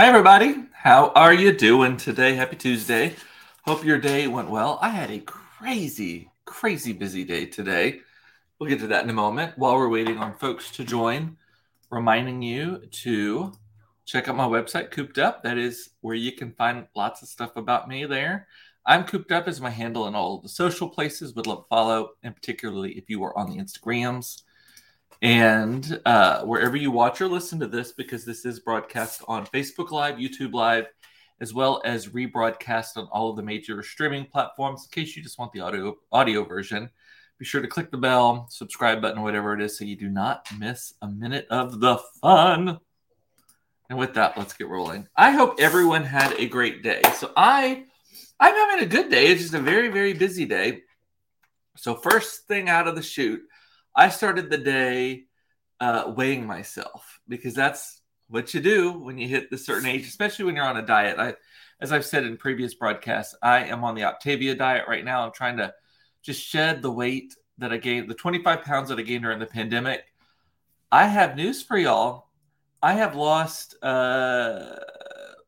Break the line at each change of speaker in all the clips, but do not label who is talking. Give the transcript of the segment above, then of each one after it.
Hi, everybody. How are you doing today? Happy Tuesday. Hope your day went well. I had a crazy, crazy busy day today. We'll get to that in a moment. While we're waiting on folks to join, reminding you to check out my website, Cooped Up. That is where you can find lots of stuff about me there. I'm Cooped Up as my handle in all the social places. Would love to follow, and particularly if you are on the Instagrams and uh, wherever you watch or listen to this, because this is broadcast on Facebook Live, YouTube Live, as well as rebroadcast on all of the major streaming platforms. In case you just want the audio audio version, be sure to click the bell, subscribe button, whatever it is, so you do not miss a minute of the fun. And with that, let's get rolling. I hope everyone had a great day. So I, I'm having a good day. It's just a very, very busy day. So first thing out of the chute I started the day uh, weighing myself because that's what you do when you hit the certain age, especially when you're on a diet. I, as I've said in previous broadcasts, I am on the Optavia diet right now. I'm trying to just shed the weight that I gained, the 25 pounds that I gained during the pandemic. I have news for y'all. I have lost uh,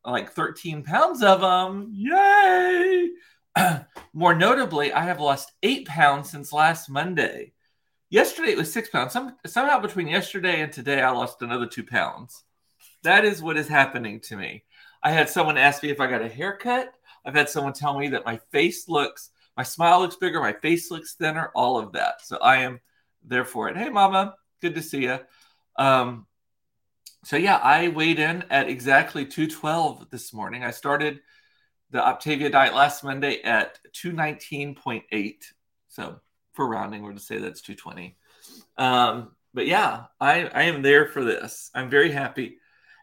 like 13 pounds of them. Yay! More notably, I have lost eight pounds since last Monday. Yesterday it was six pounds. Some, somehow between yesterday and today, I lost another two pounds. That is what is happening to me. I had someone ask me if I got a haircut. I've had someone tell me that my face looks, my smile looks bigger, my face looks thinner, all of that. So I am there for it. Hey, mama, good to see you. Um, so yeah, I weighed in at exactly 212 this morning. I started the Optavia diet last Monday at 219.8. So for rounding, we're to say that's 220. Um, but yeah, I, I am there for this. I'm very happy.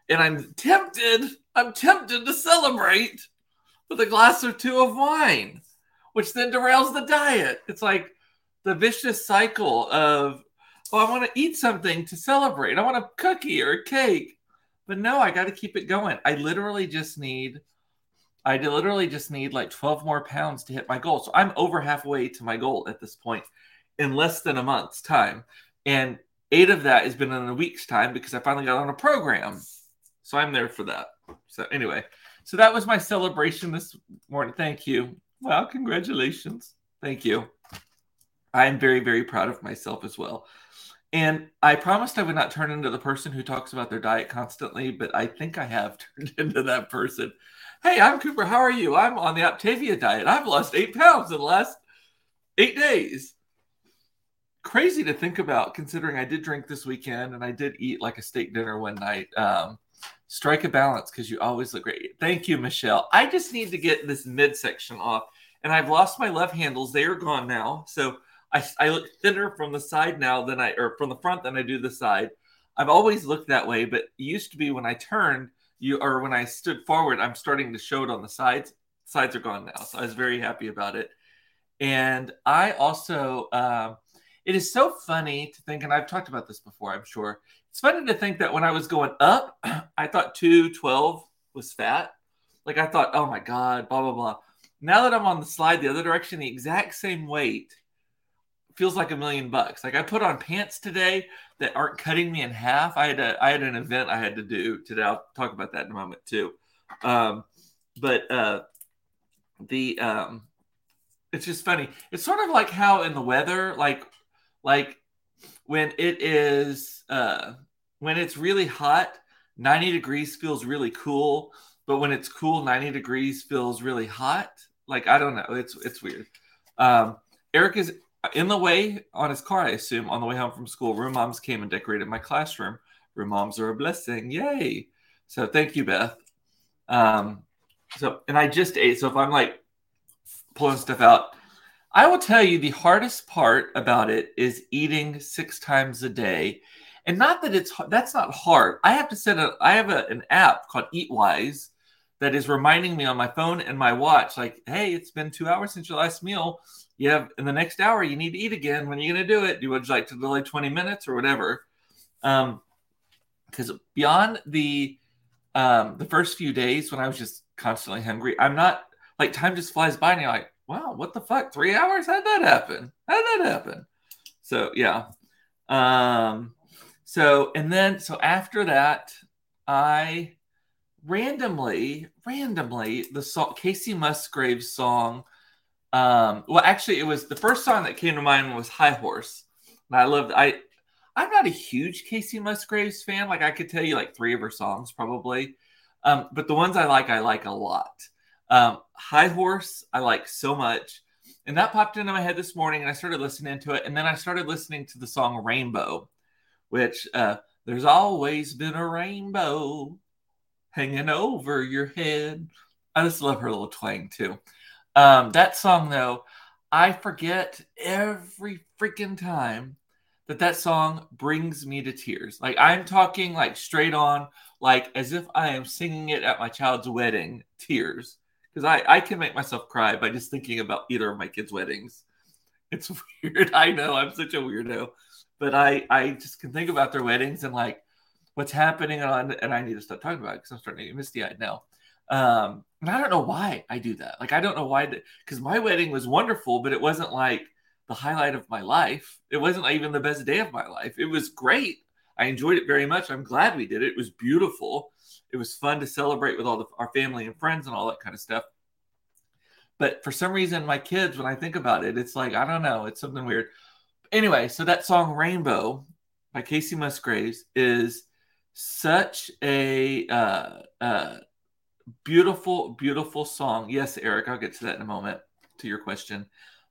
And I'm tempted, I'm tempted to celebrate with a glass or two of wine, which then derails the diet. It's like the vicious cycle of, oh, I want to eat something to celebrate. I want a cookie or a cake. But no, I got to keep it going. I literally just need I literally just need like 12 more pounds to hit my goal. So I'm over halfway to my goal at this point in less than a month's time. And eight of that has been in a week's time because I finally got on a program. So I'm there for that. So anyway, so that was my celebration this morning. Thank you. Well, congratulations. Thank you. I'm very, very proud of myself as well. And I promised I would not turn into the person who talks about their diet constantly, but I think I have turned into that person. Hey, I'm Cooper. How are you? I'm on the Optavia diet. I've lost eight pounds in the last eight days. Crazy to think about, considering I did drink this weekend and I did eat like a steak dinner one night. Um, strike a balance because you always look great. Thank you, Michelle. I just need to get this midsection off, and I've lost my love handles. They are gone now, so I, I look thinner from the side now than I or from the front than I do the side. I've always looked that way, but used to be when I turned you or when I stood forward, I'm starting to show it on the sides. Sides are gone now, so I was very happy about it. And I also, uh, it is so funny to think, and I've talked about this before, I'm sure. It's funny to think that when I was going up, I thought 212 was fat. Like I thought, oh my God, blah, blah, blah. Now that I'm on the slide the other direction, the exact same weight feels like a million bucks. Like I put on pants today that aren't cutting me in half. I had a I had an event I had to do today. I'll talk about that in a moment too. Um, but uh, the um, it's just funny. It's sort of like how in the weather, like like when it is uh, when it's really hot, 90 degrees feels really cool, but when it's cool, 90 degrees feels really hot. Like I don't know, it's it's weird. Um, Eric is in the way on his car, I assume, on the way home from school, room moms came and decorated my classroom. Room moms are a blessing. Yay. So thank you, Beth. Um, so, and I just ate. So if I'm like pulling stuff out, I will tell you the hardest part about it is eating six times a day. And not that it's that's not hard. I have to set a I have a, an app called Eatwise that is reminding me on my phone and my watch, like, hey, it's been two hours since your last meal you have in the next hour you need to eat again. When you're you going to do it? Do you would like to delay 20 minutes or whatever? Um because beyond the um the first few days when i was just constantly hungry i'm not like time just flies by and you're like wow what the fuck? Three hours? How'd that happen? How'd that happen? So yeah. Um so and then so after that i randomly, randomly, the song Kacey Musgraves song. Um, well, actually, it was the first song that came to mind was High Horse. And I loved I I'm not a huge Kacey Musgraves fan. Like I could tell you like three of her songs probably. Um, but the ones I like, I like a lot. Um, High Horse, I like so much. And that popped into my head this morning and I started listening to it. And then I started listening to the song Rainbow, which uh, there's always been a rainbow hanging over your head. I just love her little twang too. Um, that song, though, I forget every freaking time that that song brings me to tears. Like I'm talking like straight on, like as if I am singing it at my child's wedding, tears. Because I, I can make myself cry by just thinking about either of my kids' weddings. It's weird. I know I'm such a weirdo, but I I just can think about their weddings and like what's happening on, and I need to stop talking about it because I'm starting to get misty eyed now. Um, and I don't know why I do that. Like I don't know why because my wedding was wonderful, but it wasn't like the highlight of my life. It wasn't even the best day of my life. It was great. I enjoyed it very much. I'm glad we did it. It was beautiful. It was fun to celebrate with all the, our family and friends and all that kind of stuff. But for some reason, my kids, when I think about it, it's like, I don't know, it's something weird. Anyway, so that song Rainbow by Kacey Musgraves is such a uh, uh, beautiful, beautiful song. Yes, Eric, I'll get to that in a moment to your question.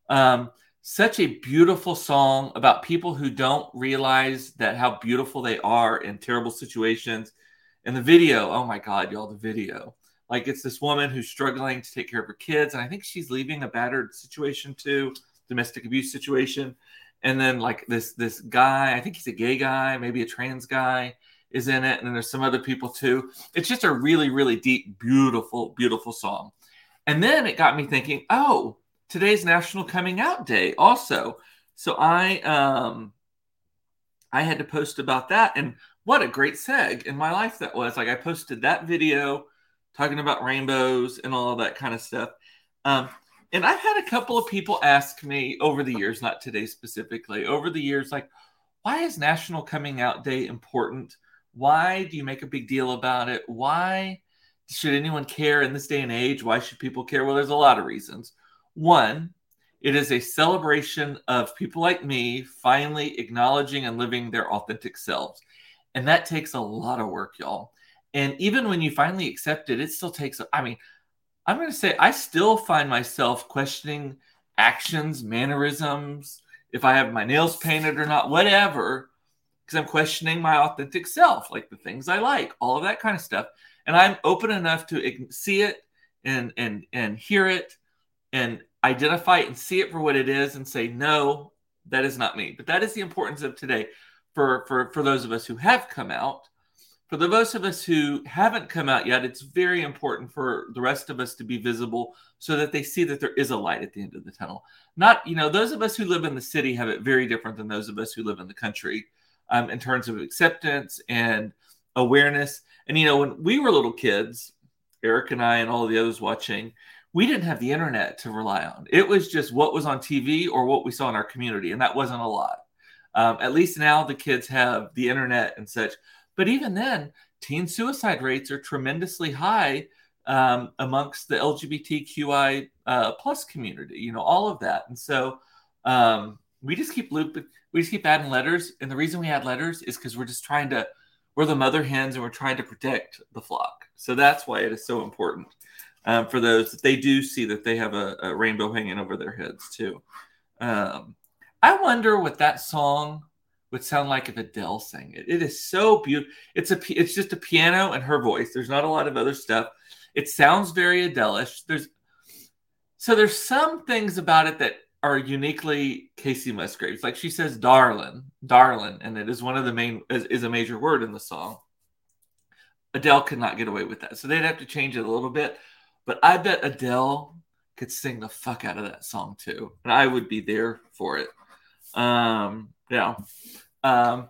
Um, such a beautiful song about people who don't realize that how beautiful they are in terrible situations. And the video, oh my God, y'all, the video. Like it's this woman who's struggling to take care of her kids. And I think she's leaving a battered situation too, domestic abuse situation. And then like this this guy, I think he's a gay guy, maybe a trans guy, is in it. And then there's some other people too. It's just a really, really deep, beautiful, beautiful song. And then it got me thinking, oh, today's National Coming Out Day also. So I um I had to post about that and what a great seg in my life that was. Like I posted that video talking about rainbows and all that kind of stuff. Um, and I've had a couple of people ask me over the years, not today specifically, over the years, like, why is National Coming Out Day important? Why do you make a big deal about it? Why should anyone care in this day and age? Why should people care? Well, there's a lot of reasons. One, it is a celebration of people like me finally acknowledging and living their authentic selves. And that takes a lot of work, y'all. And even when you finally accept it, it still takes, I mean, I'm going to say I still find myself questioning actions, mannerisms, if I have my nails painted or not, whatever, because I'm questioning my authentic self, like the things I like, all of that kind of stuff. And I'm open enough to see it and and and hear it and identify it and see it for what it is and say, no, that is not me. But that is the importance of today for, for, for those of us who have come out. For the most of us who haven't come out yet, it's very important for the rest of us to be visible so that they see that there is a light at the end of the tunnel. Not, you know, those of us who live in the city have it very different than those of us who live in the country um, in terms of acceptance and awareness. And, you know, when we were little kids, Eric and I and all the others watching, we didn't have the internet to rely on. It was just what was on TV or what we saw in our community, and that wasn't a lot. Um, at least now the kids have the internet and such. But even then, teen suicide rates are tremendously high um, amongst the LGBTQI uh, plus community. You know, all of that, and so um, we just keep looping. We just keep adding letters, and the reason we add letters is because we're just trying to. We're the mother hens, and we're trying to protect the flock. So that's why it is so important um, for those that they do see that they have a, a rainbow hanging over their heads too. Um, I wonder what that song would sound like if Adele sang it. It is so beautiful. It's a it's just a piano and her voice. There's not a lot of other stuff. It sounds very Adele-ish. There's so there's some things about it that are uniquely Kacey Musgraves. Like she says, "darling, darling," and it is one of the main is, is a major word in the song. Adele could not get away with that, so they'd have to change it a little bit. But I bet Adele could sing the fuck out of that song too, and I would be there for it. Um, yeah. Um,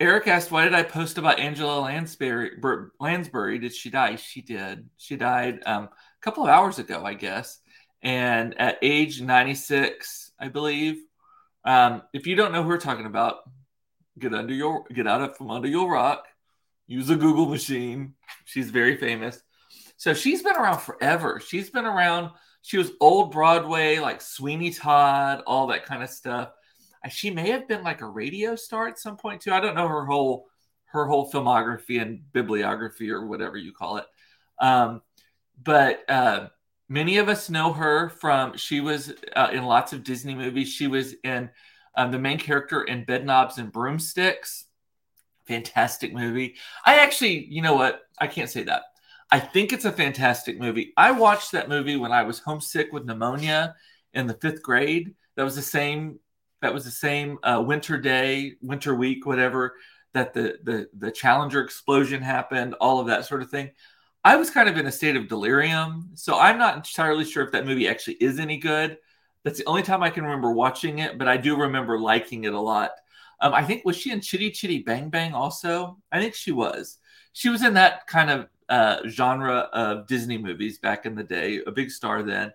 Eric asked, "Why did I post about Angela Lansbury? Lansbury? Did she die? She did. She died um, a couple of hours ago, I guess, and at age 96, I believe. Um, if you don't know who we're talking about, get under your get out of from under your rock. use a Google machine. She's very famous. So she's been around forever. She's been around. She was old Broadway, like Sweeney Todd, all that kind of stuff. She may have been like a radio star at some point too. I don't know her whole her whole filmography and bibliography or whatever you call it. Um, but uh, many of us know her from she was uh, in lots of Disney movies. She was in um, the main character in Bedknobs and Broomsticks. Fantastic movie. I actually, you know what? I can't say that. I think it's a fantastic movie. I watched that movie when I was homesick with pneumonia in the fifth grade. That was the same. That was the same uh, winter day, winter week, whatever. That the the the Challenger explosion happened, all of that sort of thing. I was kind of in a state of delirium, so I'm not entirely sure if that movie actually is any good. That's the only time I can remember watching it, but I do remember liking it a lot. Um, I think was she in Chitty Chitty Bang Bang also? I think she was. She was in that kind of uh, genre of Disney movies back in the day, a big star then.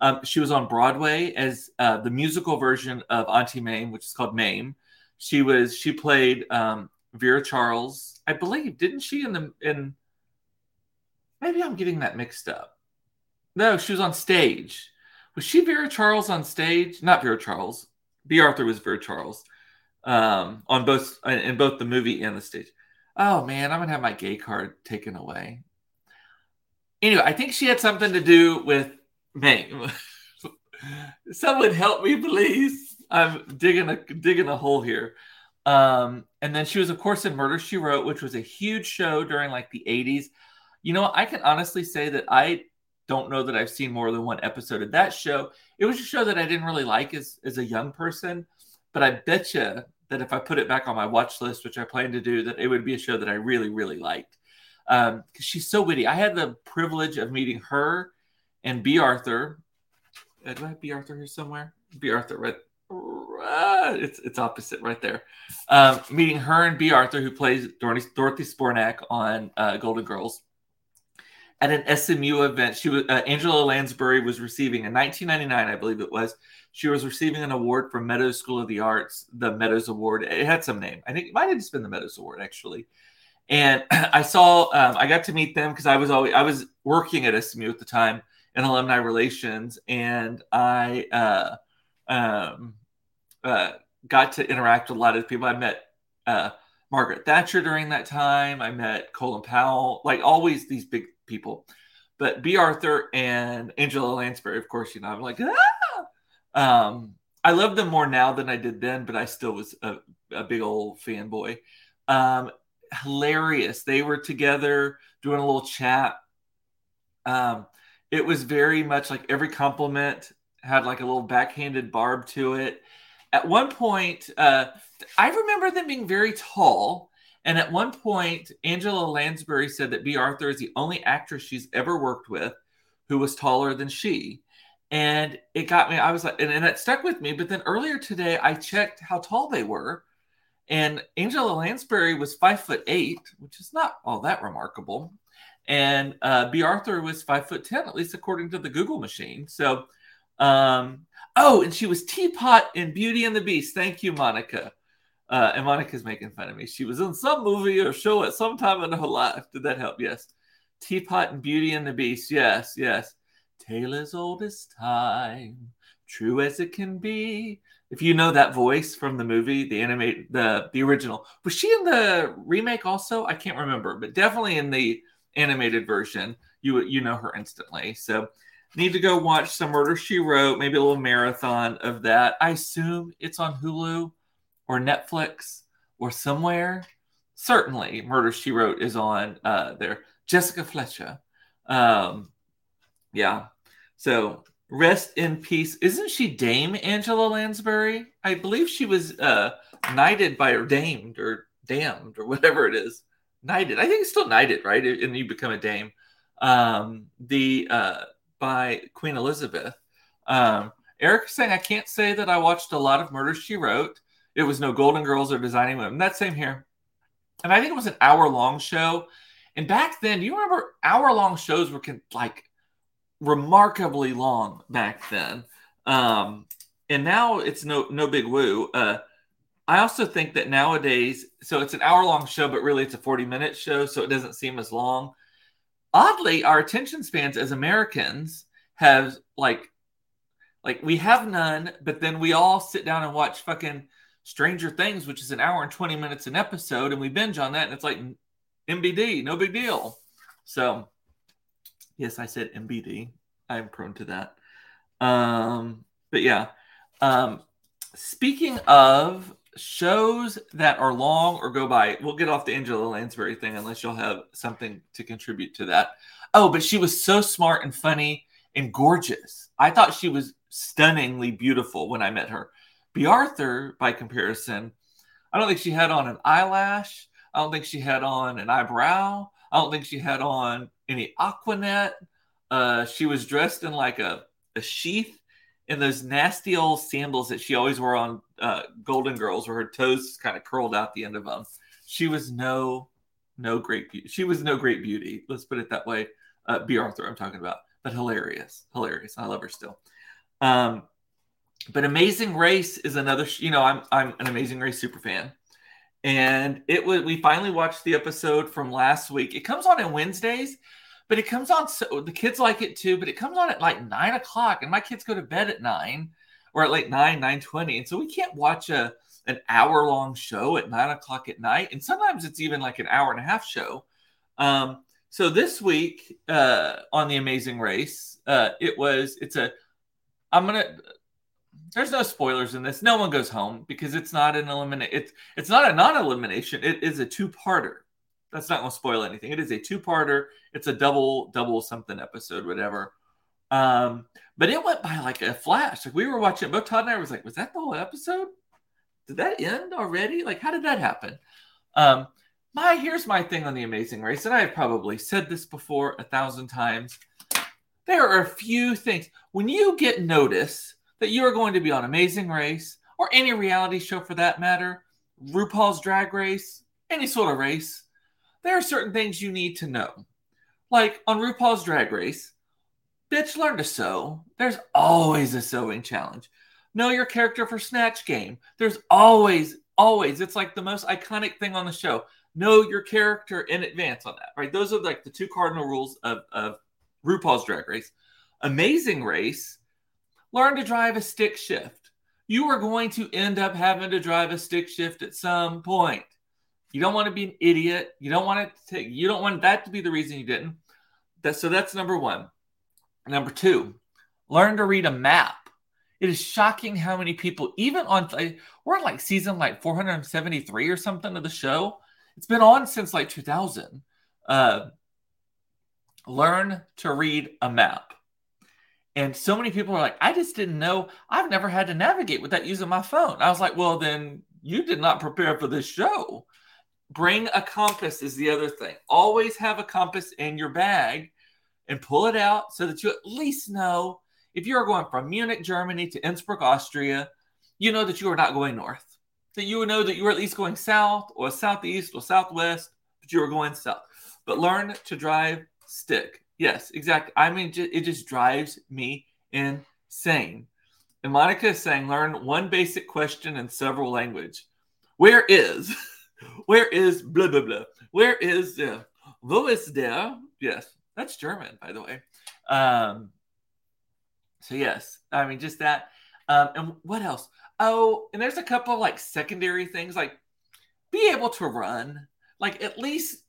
Um, she was on Broadway as uh, the musical version of Auntie Mame, which is called Mame. She was she played um, Vera Charles, I believe. Didn't she in the in? Maybe I'm getting that mixed up. No, she was on stage. Was she Vera Charles on stage? Not Vera Charles. Bea Arthur was Vera Charles um, on both in both the movie and the stage. Oh man, I'm gonna have my gay card taken away. Anyway, I think she had something to do with Mame. Someone help me, please. I'm digging a digging a hole here. Um, and then she was, of course, in Murder She Wrote, which was a huge show during like the 80s. You know, I can honestly say that I don't know that I've seen more than one episode of that show. It was a show that I didn't really like as, as a young person, but I bet you that if I put it back on my watch list, which I plan to do, that it would be a show that I really, really liked. Because um, she's so witty. I had the privilege of meeting her and Bea Arthur. Uh, do I have Bea Arthur here somewhere? Bea Arthur, right? Uh, it's it's opposite right there. Um, meeting her and Bea Arthur, who plays Dorothy, Dorothy Zbornak on uh, Golden Girls at an SMU event. She was uh, Angela Lansbury was receiving in 1999, I believe it was. She was receiving an award from Meadows School of the Arts, the Meadows Award. It had some name. I think it might have just been the Meadows Award actually. And I saw, um, I got to meet them because I was always I was working at SMU at the time in alumni relations, and I uh, um, uh, got to interact with a lot of people. I met uh, Margaret Thatcher during that time. I met Colin Powell, like always these big people. But Bea Arthur and Angela Lansbury, of course, you know, I'm like, ah! Um, I love them more now than I did then, but I still was a, a big old fanboy. Um, hilarious. They were together doing a little chat. Um, it was very much like every compliment had like a little backhanded barb to it. At one point, uh, I remember them being very tall and at one point, Angela Lansbury said that Bea Arthur is the only actress she's ever worked with who was taller than she. And it got me, I was like, and, and it stuck with me. But then earlier today, I checked how tall they were. And Angela Lansbury was five foot eight, which is not all that remarkable. And uh, Bea Arthur was five foot 10, at least according to the Google machine. So, um, oh, and she was Teapot in Beauty and the Beast. Thank you, Monica. Uh, and Monica's making fun of me. She was in some movie or show at some time in her life. Did that help? Yes. Teapot and Beauty and the Beast. Yes, yes. Tale as old as time, true as it can be. If you know that voice from the movie, the animate, the the original, was she in the remake also? I can't remember, but definitely in the animated version, you you know her instantly. So need to go watch some Murder She Wrote, maybe a little marathon of that. I assume it's on Hulu or Netflix or somewhere, certainly Murder She Wrote is on uh, there. Jessica Fletcher. Um, yeah. So rest in peace. Isn't she Dame Angela Lansbury? I believe she was uh, knighted by or damed or damned or whatever it is. Knighted. I think it's still knighted, right? And you become a dame. Um, the uh, by Queen Elizabeth. Um, Eric saying I can't say that I watched a lot of Murder She Wrote. It was no Golden Girls or Designing Women. That same here. And I think it was an hour long show. And back then, you remember hour long shows were like remarkably long back then? Um, and now it's no no big woo. Uh, I also think that nowadays, so it's an hour long show, but really it's a 40 minute show, so it doesn't seem as long. Oddly, our attention spans as Americans have like, like we have none, but then we all sit down and watch fucking Stranger Things, which is an hour and 20 minutes an episode, and we binge on that, and it's like MBD, no big deal. So, yes, I said MBD. I'm prone to that. Um, but yeah. Um, speaking of shows that are long or go by, we'll get off the Angela Lansbury thing unless you'll have something to contribute to that. Oh, but she was so smart and funny and gorgeous. I thought she was stunningly beautiful when I met her. Bea Arthur, by comparison, I don't think she had on an eyelash. I don't think she had on an eyebrow. I don't think she had on any aquanet. Uh, she was dressed in like a, a sheath in those nasty old sandals that she always wore on uh, Golden Girls, where her toes kind of curled out the end of them. She was no, no great beauty. She was no great beauty. Let's put it that way. Uh, Bea Arthur, I'm talking about, but hilarious, hilarious. I love her still. Um, but Amazing Race is another. You know, I'm I'm an Amazing Race super fan, and it was we finally watched the episode from last week. It comes on on Wednesdays, but it comes on so the kids like it too but it comes on at like nine o'clock and my kids go to bed at nine or at like nine nine twenty and so we can't watch a an hour long show at nine o'clock at night and sometimes it's even like an hour and a half show um, so this week uh, on the amazing race uh, it was it's a i'm gonna there's no spoilers in this no one goes home because it's not an eliminate it's it's not a non-elimination it is a two-parter that's not going to spoil anything. It is a two-parter. It's a double double something episode, whatever. Um, but it went by like a flash. Like we were watching, both Todd and I was like, was that the whole episode? Did that end already? Like, how did that happen? Um, my here's my thing on the Amazing Race, and I've probably said this before a thousand times. There are a few things when you get notice that you are going to be on Amazing Race or any reality show for that matter, RuPaul's Drag Race, any sort of race there are certain things you need to know. Like on RuPaul's Drag Race, bitch, learn to sew. There's always a sewing challenge. Know your character for Snatch Game. There's always, always, it's like the most iconic thing on the show. Know your character in advance on that, right? Those are like the two cardinal rules of, of RuPaul's Drag Race. Amazing Race, learn to drive a stick shift. You are going to end up having to drive a stick shift at some point. You don't want to be an idiot. You don't want it to take, you don't want that to be the reason you didn't. That, so that's number one. Number two, learn to read a map. It is shocking how many people, even on, we're in like season like 473 or something of the show. It's been on since like 2000. Uh, learn to read a map. And so many people are like, I just didn't know. I've never had to navigate without using my phone. I was like, well, then you did not prepare for this show. Bring a compass is the other thing. Always have a compass in your bag and pull it out so that you at least know if you are going from Munich, Germany to Innsbruck, Austria, you know that you are not going north. That you would know that you are at least going south or southeast or southwest, but you are going south. But learn to drive stick. Yes, exactly. I mean, it just drives me insane. And Monica is saying, learn one basic question in several language. Where is? Where is blah blah blah? Where is uh, wo ist der? Yes, that's German, by the way. Um, so yes, I mean just that. Um, and what else? Oh, and there's a couple of like secondary things like be able to run. Like at least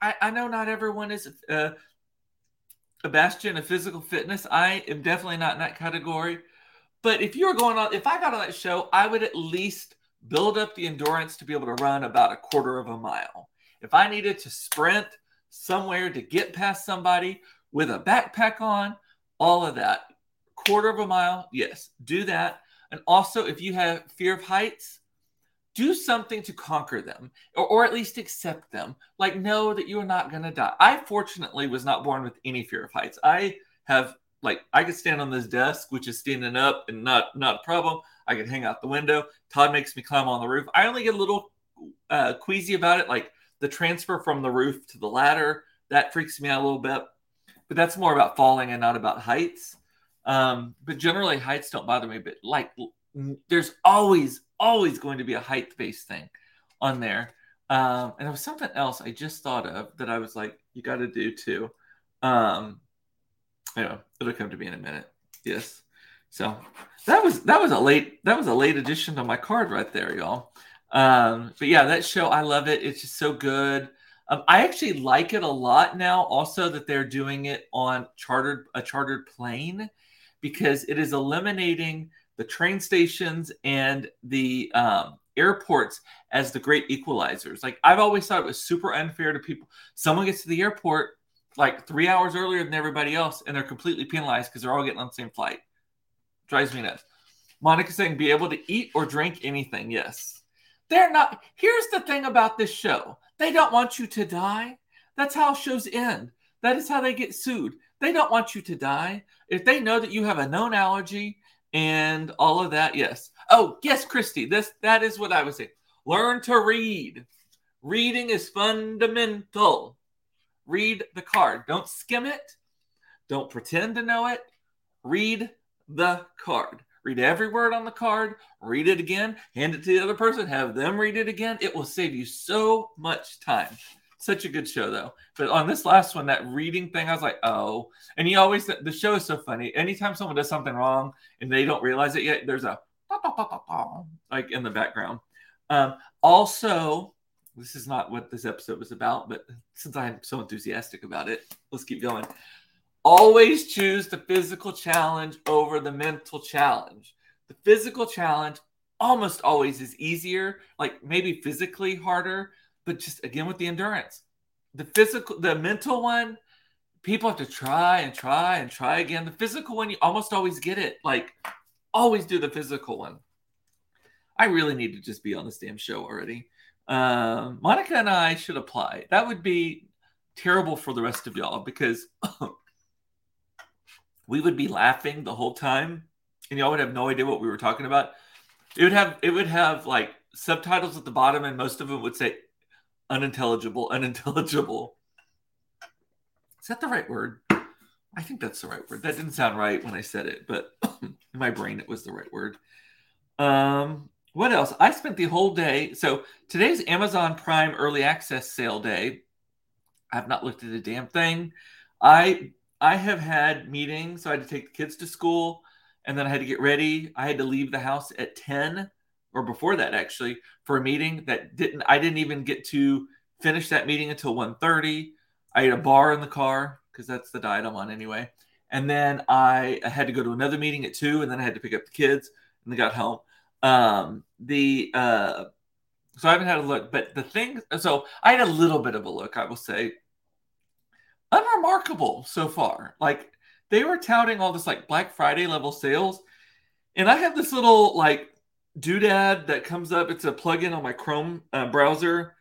I, I know not everyone is uh, a bastion of physical fitness. I am definitely not in that category. But if you were going on, if I got on that show, I would at least build up the endurance to be able to run about a quarter of a mile. If I needed to sprint somewhere to get past somebody with a backpack on, all of that, quarter of a mile, yes, do that. And also, if you have fear of heights, do something to conquer them or, or at least accept them. Like, know that you are not going to die. I fortunately was not born with any fear of heights. I have like I could stand on this desk, which is standing up and not not a problem. I could hang out the window. Todd makes me climb on the roof. I only get a little uh, queasy about it, like the transfer from the roof to the ladder. That freaks me out a little bit, but that's more about falling and not about heights. Um, but generally, heights don't bother me. But like, there's always always going to be a height based thing on there. Um, and there was something else I just thought of that I was like, you got to do too. Um, yeah, it'll come to me in a minute. Yes. So that was that was a late that was a late addition to my card right there, y'all. Um, but yeah, that show I love it. It's just so good. Um, I actually like it a lot now. Also, that they're doing it on chartered a chartered plane because it is eliminating the train stations and the um, airports as the great equalizers. Like I've always thought it was super unfair to people. Someone gets to the airport like three hours earlier than everybody else, and they're completely penalized because they're all getting on the same flight. Drives me nuts. Monica saying, be able to eat or drink anything. Yes. They're not. Here's the thing about this show they don't want you to die. That's how shows end. That is how they get sued. They don't want you to die. If they know that you have a known allergy and all of that, yes. Oh, yes, Christy, this that is what I was saying. Learn to read. Reading is fundamental. Read the card. Don't skim it. Don't pretend to know it. Read the card. Read every word on the card, read it again, hand it to the other person, have them read it again. It will save you so much time. Such a good show, though. But on this last one, that reading thing, I was like, oh. And he always, the show is so funny. Anytime someone does something wrong and they don't realize it yet, there's a like in the background. Um, also, this is not what this episode was about, but since I'm so enthusiastic about it, let's keep going. Always choose the physical challenge over the mental challenge. The physical challenge almost always is easier, like maybe physically harder, but just again with the endurance. The physical, the mental one, people have to try and try and try again. The physical one, you almost always get it. Like, always do the physical one. I really need to just be on this damn show already. Um, Monica and I should apply. That would be terrible for the rest of y'all because we would be laughing the whole time and y'all would have no idea what we were talking about. It would have it would have like subtitles at the bottom and most of them would say unintelligible, unintelligible. Is that the right word? I think that's the right word. That didn't sound right when I said it, but in my brain it was the right word. Um, what else? I spent the whole day. So today's Amazon Prime early access sale day. I've not looked at a damn thing. I I have had meetings. So I had to take the kids to school and then I had to get ready. I had to leave the house at 10 or before that actually for a meeting that didn't I didn't even get to finish that meeting until 1:30. I ate a bar in the car because that's the diet I'm on anyway. And then I, I, had to go to another meeting at 2 and then I had to pick up the kids and they got home. Um the uh so I haven't had a look, but the thing so I had a little bit of a look, I will say unremarkable so far. Like they were touting all this like Black Friday level sales, and I have this little like doodad that comes up. It's a plugin on my Chrome uh, browser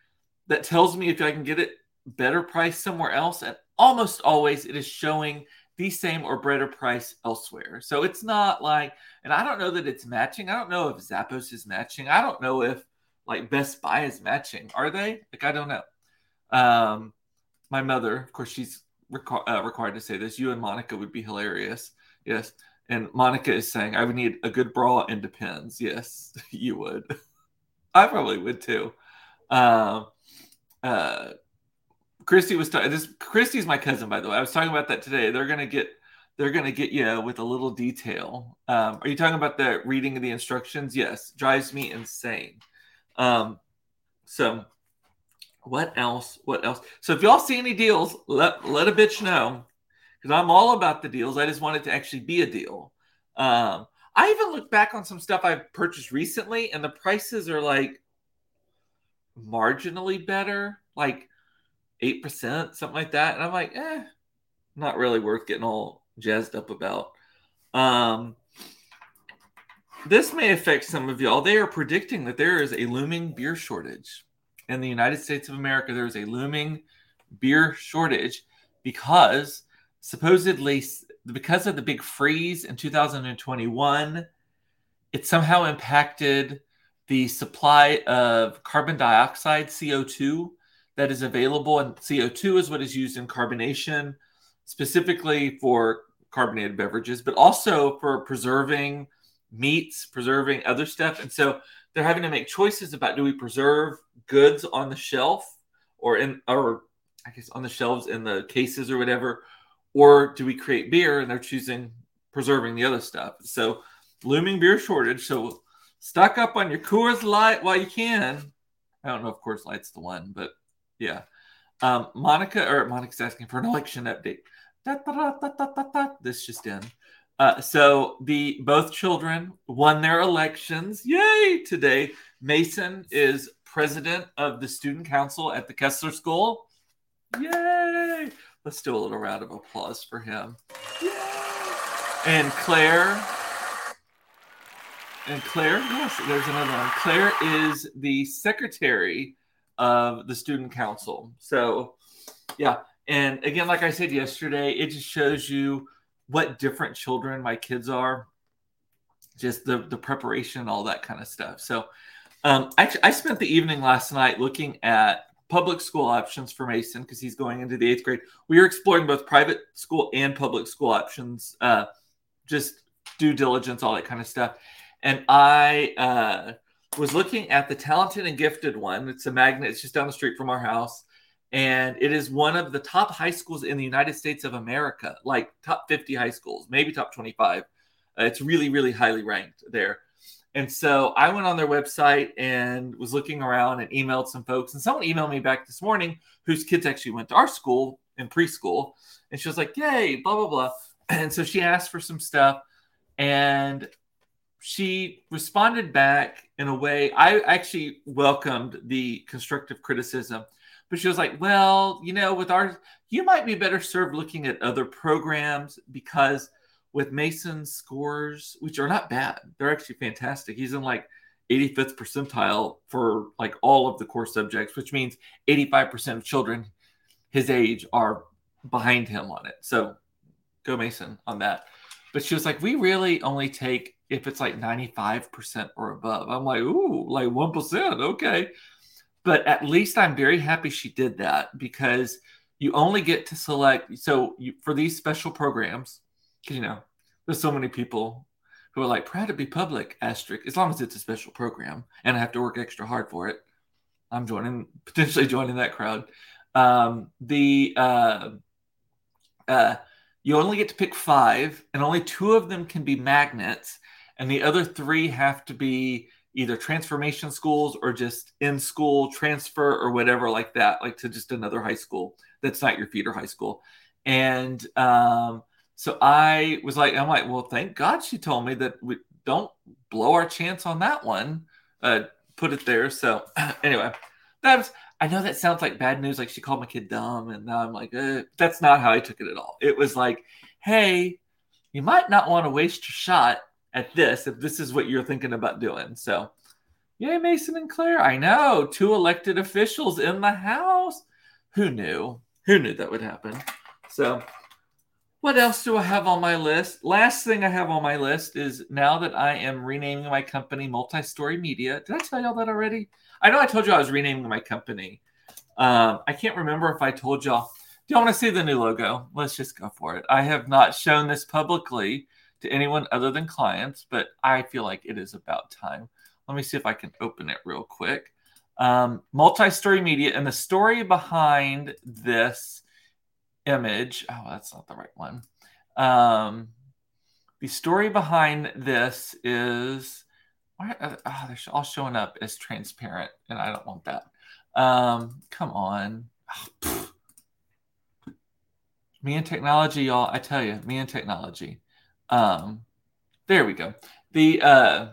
that tells me if I can get it better price somewhere else, and almost always it is showing the same or better price elsewhere. So it's not like, and I don't know that it's matching. I don't know if Zappos is matching. I don't know if like Best Buy is matching. Are they? Like I don't know. Um, my mother, of course, she's requ- uh, required to say this. You and Monica would be hilarious. Yes. And Monica is saying, I would need a good bra and depends. Yes, you would. I probably would too. Um, uh, Christy was talking. This Christy's my cousin, by the way. I was talking about that today. They're gonna get they're gonna get you with a little detail. Um, are you talking about the reading of the instructions? Yes, drives me insane. Um, so what else? What else? So if y'all see any deals, let let a bitch know because I'm all about the deals. I just want it to actually be a deal. Um, I even look back on some stuff I've purchased recently, and the prices are like marginally better, like eight percent, something like that. And I'm like, eh, not really worth getting all jazzed up about. Um, this may affect some of y'all. They are predicting that there is a looming beer shortage in the United States of America, there is a looming beer shortage because supposedly, because of the big freeze in 2021, it somehow impacted the supply of carbon dioxide, CO2, that is available. And CO2 is what is used in carbonation, specifically for carbonated beverages, but also for preserving meats, preserving other stuff. And so they're having to make choices about do we preserve goods on the shelf or in or I guess on the shelves in the cases or whatever, or do we create beer and they're choosing preserving the other stuff. So looming beer shortage. So stock up on your Coors Light while you can. I don't know if Coors Light's the one, but yeah. Um, Monica or Monica's asking for an election update. Da, da, da, this just in. Uh, so the both children won their elections. Yay! Today, Mason is president of the student council at the Kessler School. Yay! Let's do a little round of applause for him. And Claire, and Claire, yes, there's another one. Claire is the secretary of the student council. So, yeah. And again, like I said yesterday, it just shows you what different children my kids are, just the, the preparation, all that kind of stuff. So, um, I, I spent the evening last night looking at public school options for Mason because he's going into the eighth grade. We are exploring both private school and public school options, uh, just due diligence, all that kind of stuff. And I uh, was looking at the talented and gifted one. It's a magnet. It's just down the street from our house. And it is one of the top high schools in the United States of America, like top 50 high schools, maybe top 25. Uh, it's really, really highly ranked there. And so I went on their website and was looking around and emailed some folks. And someone emailed me back this morning whose kids actually went to our school in preschool. And she was like, Yay, blah, blah, blah. And so she asked for some stuff. And she responded back in a way I actually welcomed the constructive criticism. But she was like, Well, you know, with our, you might be better served looking at other programs because with Mason's scores, which are not bad, they're actually fantastic. He's in like 85th percentile for like all of the core subjects, which means 85% of children his age are behind him on it. So go Mason on that. But she was like, we really only take if it's like 95% or above. I'm like, ooh, like 1%. Okay. But at least I'm very happy she did that because you only get to select. So you, for these special programs, you know there's so many people who are like proud to be public asterisk as long as it's a special program and i have to work extra hard for it. I'm joining potentially joining that crowd. Um, the uh, uh, you only get to pick five and only two of them can be magnets and the other three have to be either transformation schools or just in school transfer or whatever like that like to just another high school that's not your feeder high school. And um, so I was like, I'm like, well, thank God she told me that we don't blow our chance on that one. Uh, put it there. So anyway, that's I know that sounds like bad news. Like she called my kid dumb, and now I'm like, uh, that's not how I took it at all. It was like, hey, you might not want to waste your shot at this if this is what you're thinking about doing. So, yay, Mason and Claire. I know two elected officials in the House. Who knew? Who knew that would happen? So what else do I have on my list? Last thing I have on my list is now that I am renaming my company Multi Story Media. Did I tell y'all that already? I know I told you I was renaming my company. Um, I can't remember if I told y'all. Do y'all want to see the new logo? Let's just go for it. I have not shown this publicly to anyone other than clients, but I feel like it is about time. Let me see if I can open it real quick. Um, Multi Story Media, and the story behind this image. Oh, that's not the right one. Um, the story behind this is why, oh, they're all showing up as transparent, and I don't want that. Um, come on. Oh, me and technology, y'all. I tell you, me and technology. Um, there we go. The uh,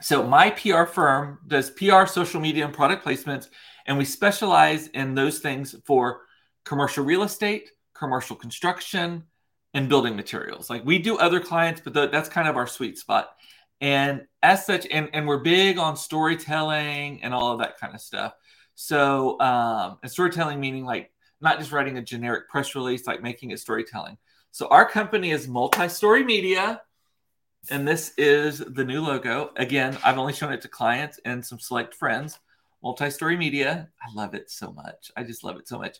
so my PR firm does PR, social media, and product placements, and we specialize in those things for commercial real estate, commercial construction, and building materials. Like we do other clients, but the, that's kind of our sweet spot. And as such, and, and we're big on storytelling and all of that kind of stuff. So, um, and storytelling meaning like not just writing a generic press release, like making it storytelling. So, our company is Multi Story Media, and this is the new logo. Again, I've only shown it to clients and some select friends. Multi Story Media. I love it so much. I just love it so much.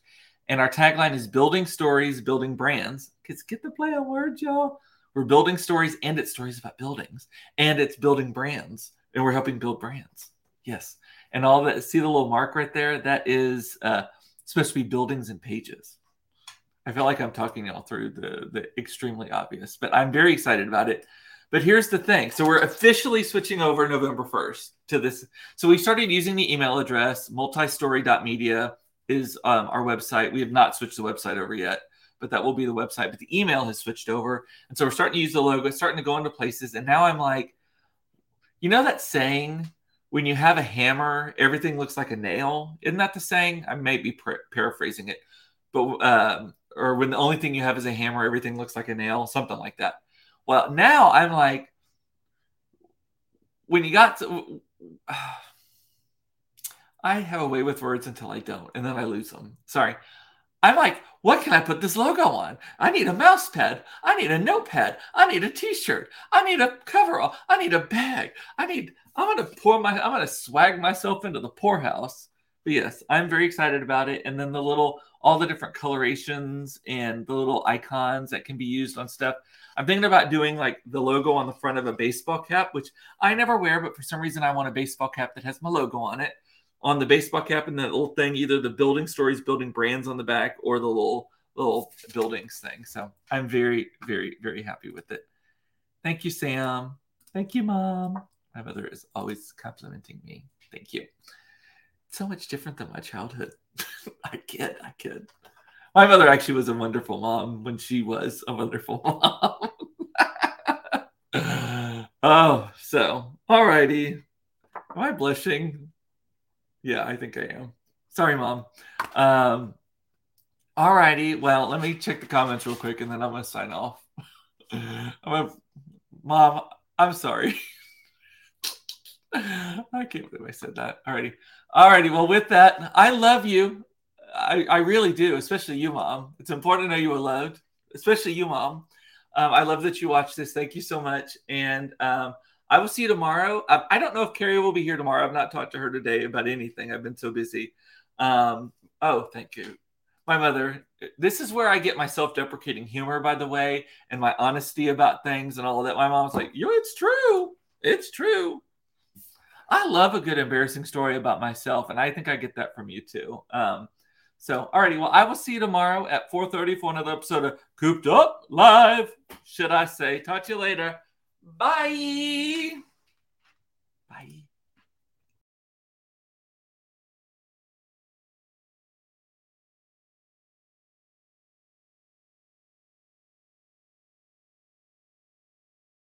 And our tagline is building stories, building brands. Because get the play on words, y'all. We're building stories and it's stories about buildings and it's building brands. and we're helping build brands. Yes, and all that. See the little mark right there? That is uh, supposed to be buildings and pages. I feel like I'm talking all through the the extremely obvious, but I'm very excited about it. But here's the thing. So we're officially switching over November 1st to this. So we started using the email address, multistory.media is um, our website. We have not switched the website over yet, but that will be the website. But the email has switched over. And so we're starting to use the logo, starting to go into places. And now I'm like, you know that saying, when you have a hammer, everything looks like a nail? Isn't that the saying? I may be par- paraphrasing it. But, um, or when the only thing you have is a hammer, everything looks like a nail, something like that. Well, now I'm like, when you got to, I have a way with words until I don't, and then I lose them. Sorry. I'm like, what can I put this logo on? I need a mouse pad. I need a notepad. I need a t-shirt. I need a coverall. I need a bag. I need, I'm gonna pour my I'm gonna swag myself into the poorhouse. But yes, I'm very excited about it. And then the little all the different colorations and the little icons that can be used on stuff. I'm thinking about doing like the logo on the front of a baseball cap, which I never wear, but for some reason I want a baseball cap that has my logo on it on the baseball cap and that little thing, either the building stories, building brands on the back, or the little little buildings thing. So I'm very, very, very happy with it. Thank you, Sam. Thank you, Mom. My mother is always complimenting me. Thank you. So much different than my childhood. I kid, I kid. My mother actually was a wonderful mom when she was a wonderful mom. oh, so alrighty. Am I blushing? Yeah, I think I am. Sorry, mom. Um, all righty. Well, let me check the comments real quick and then I'm to sign off. I'm gonna, mom, I'm sorry. I can't believe I said that. Alrighty. Alrighty. Well, with that, I love you. I, I really do, especially you, mom. It's important to know you are loved, especially you, mom. Um, I love that you watch this. Thank you so much. And um, I will see you tomorrow. I, I, don't know if Carrie will be here tomorrow. I've not talked to her today about anything. I've been so busy. Um, oh, thank you. My mother, this is where I get my self deprecating humor, by the way, and my honesty about things and all of that. My mom's like, Yo, it's true. It's true. I love a good embarrassing story about myself, and I think I get that from you too. Um, so, alrighty, well, I will see you tomorrow at 4:30 for another episode of Cooped Up Live. Should I say? Talk to you later. Bye.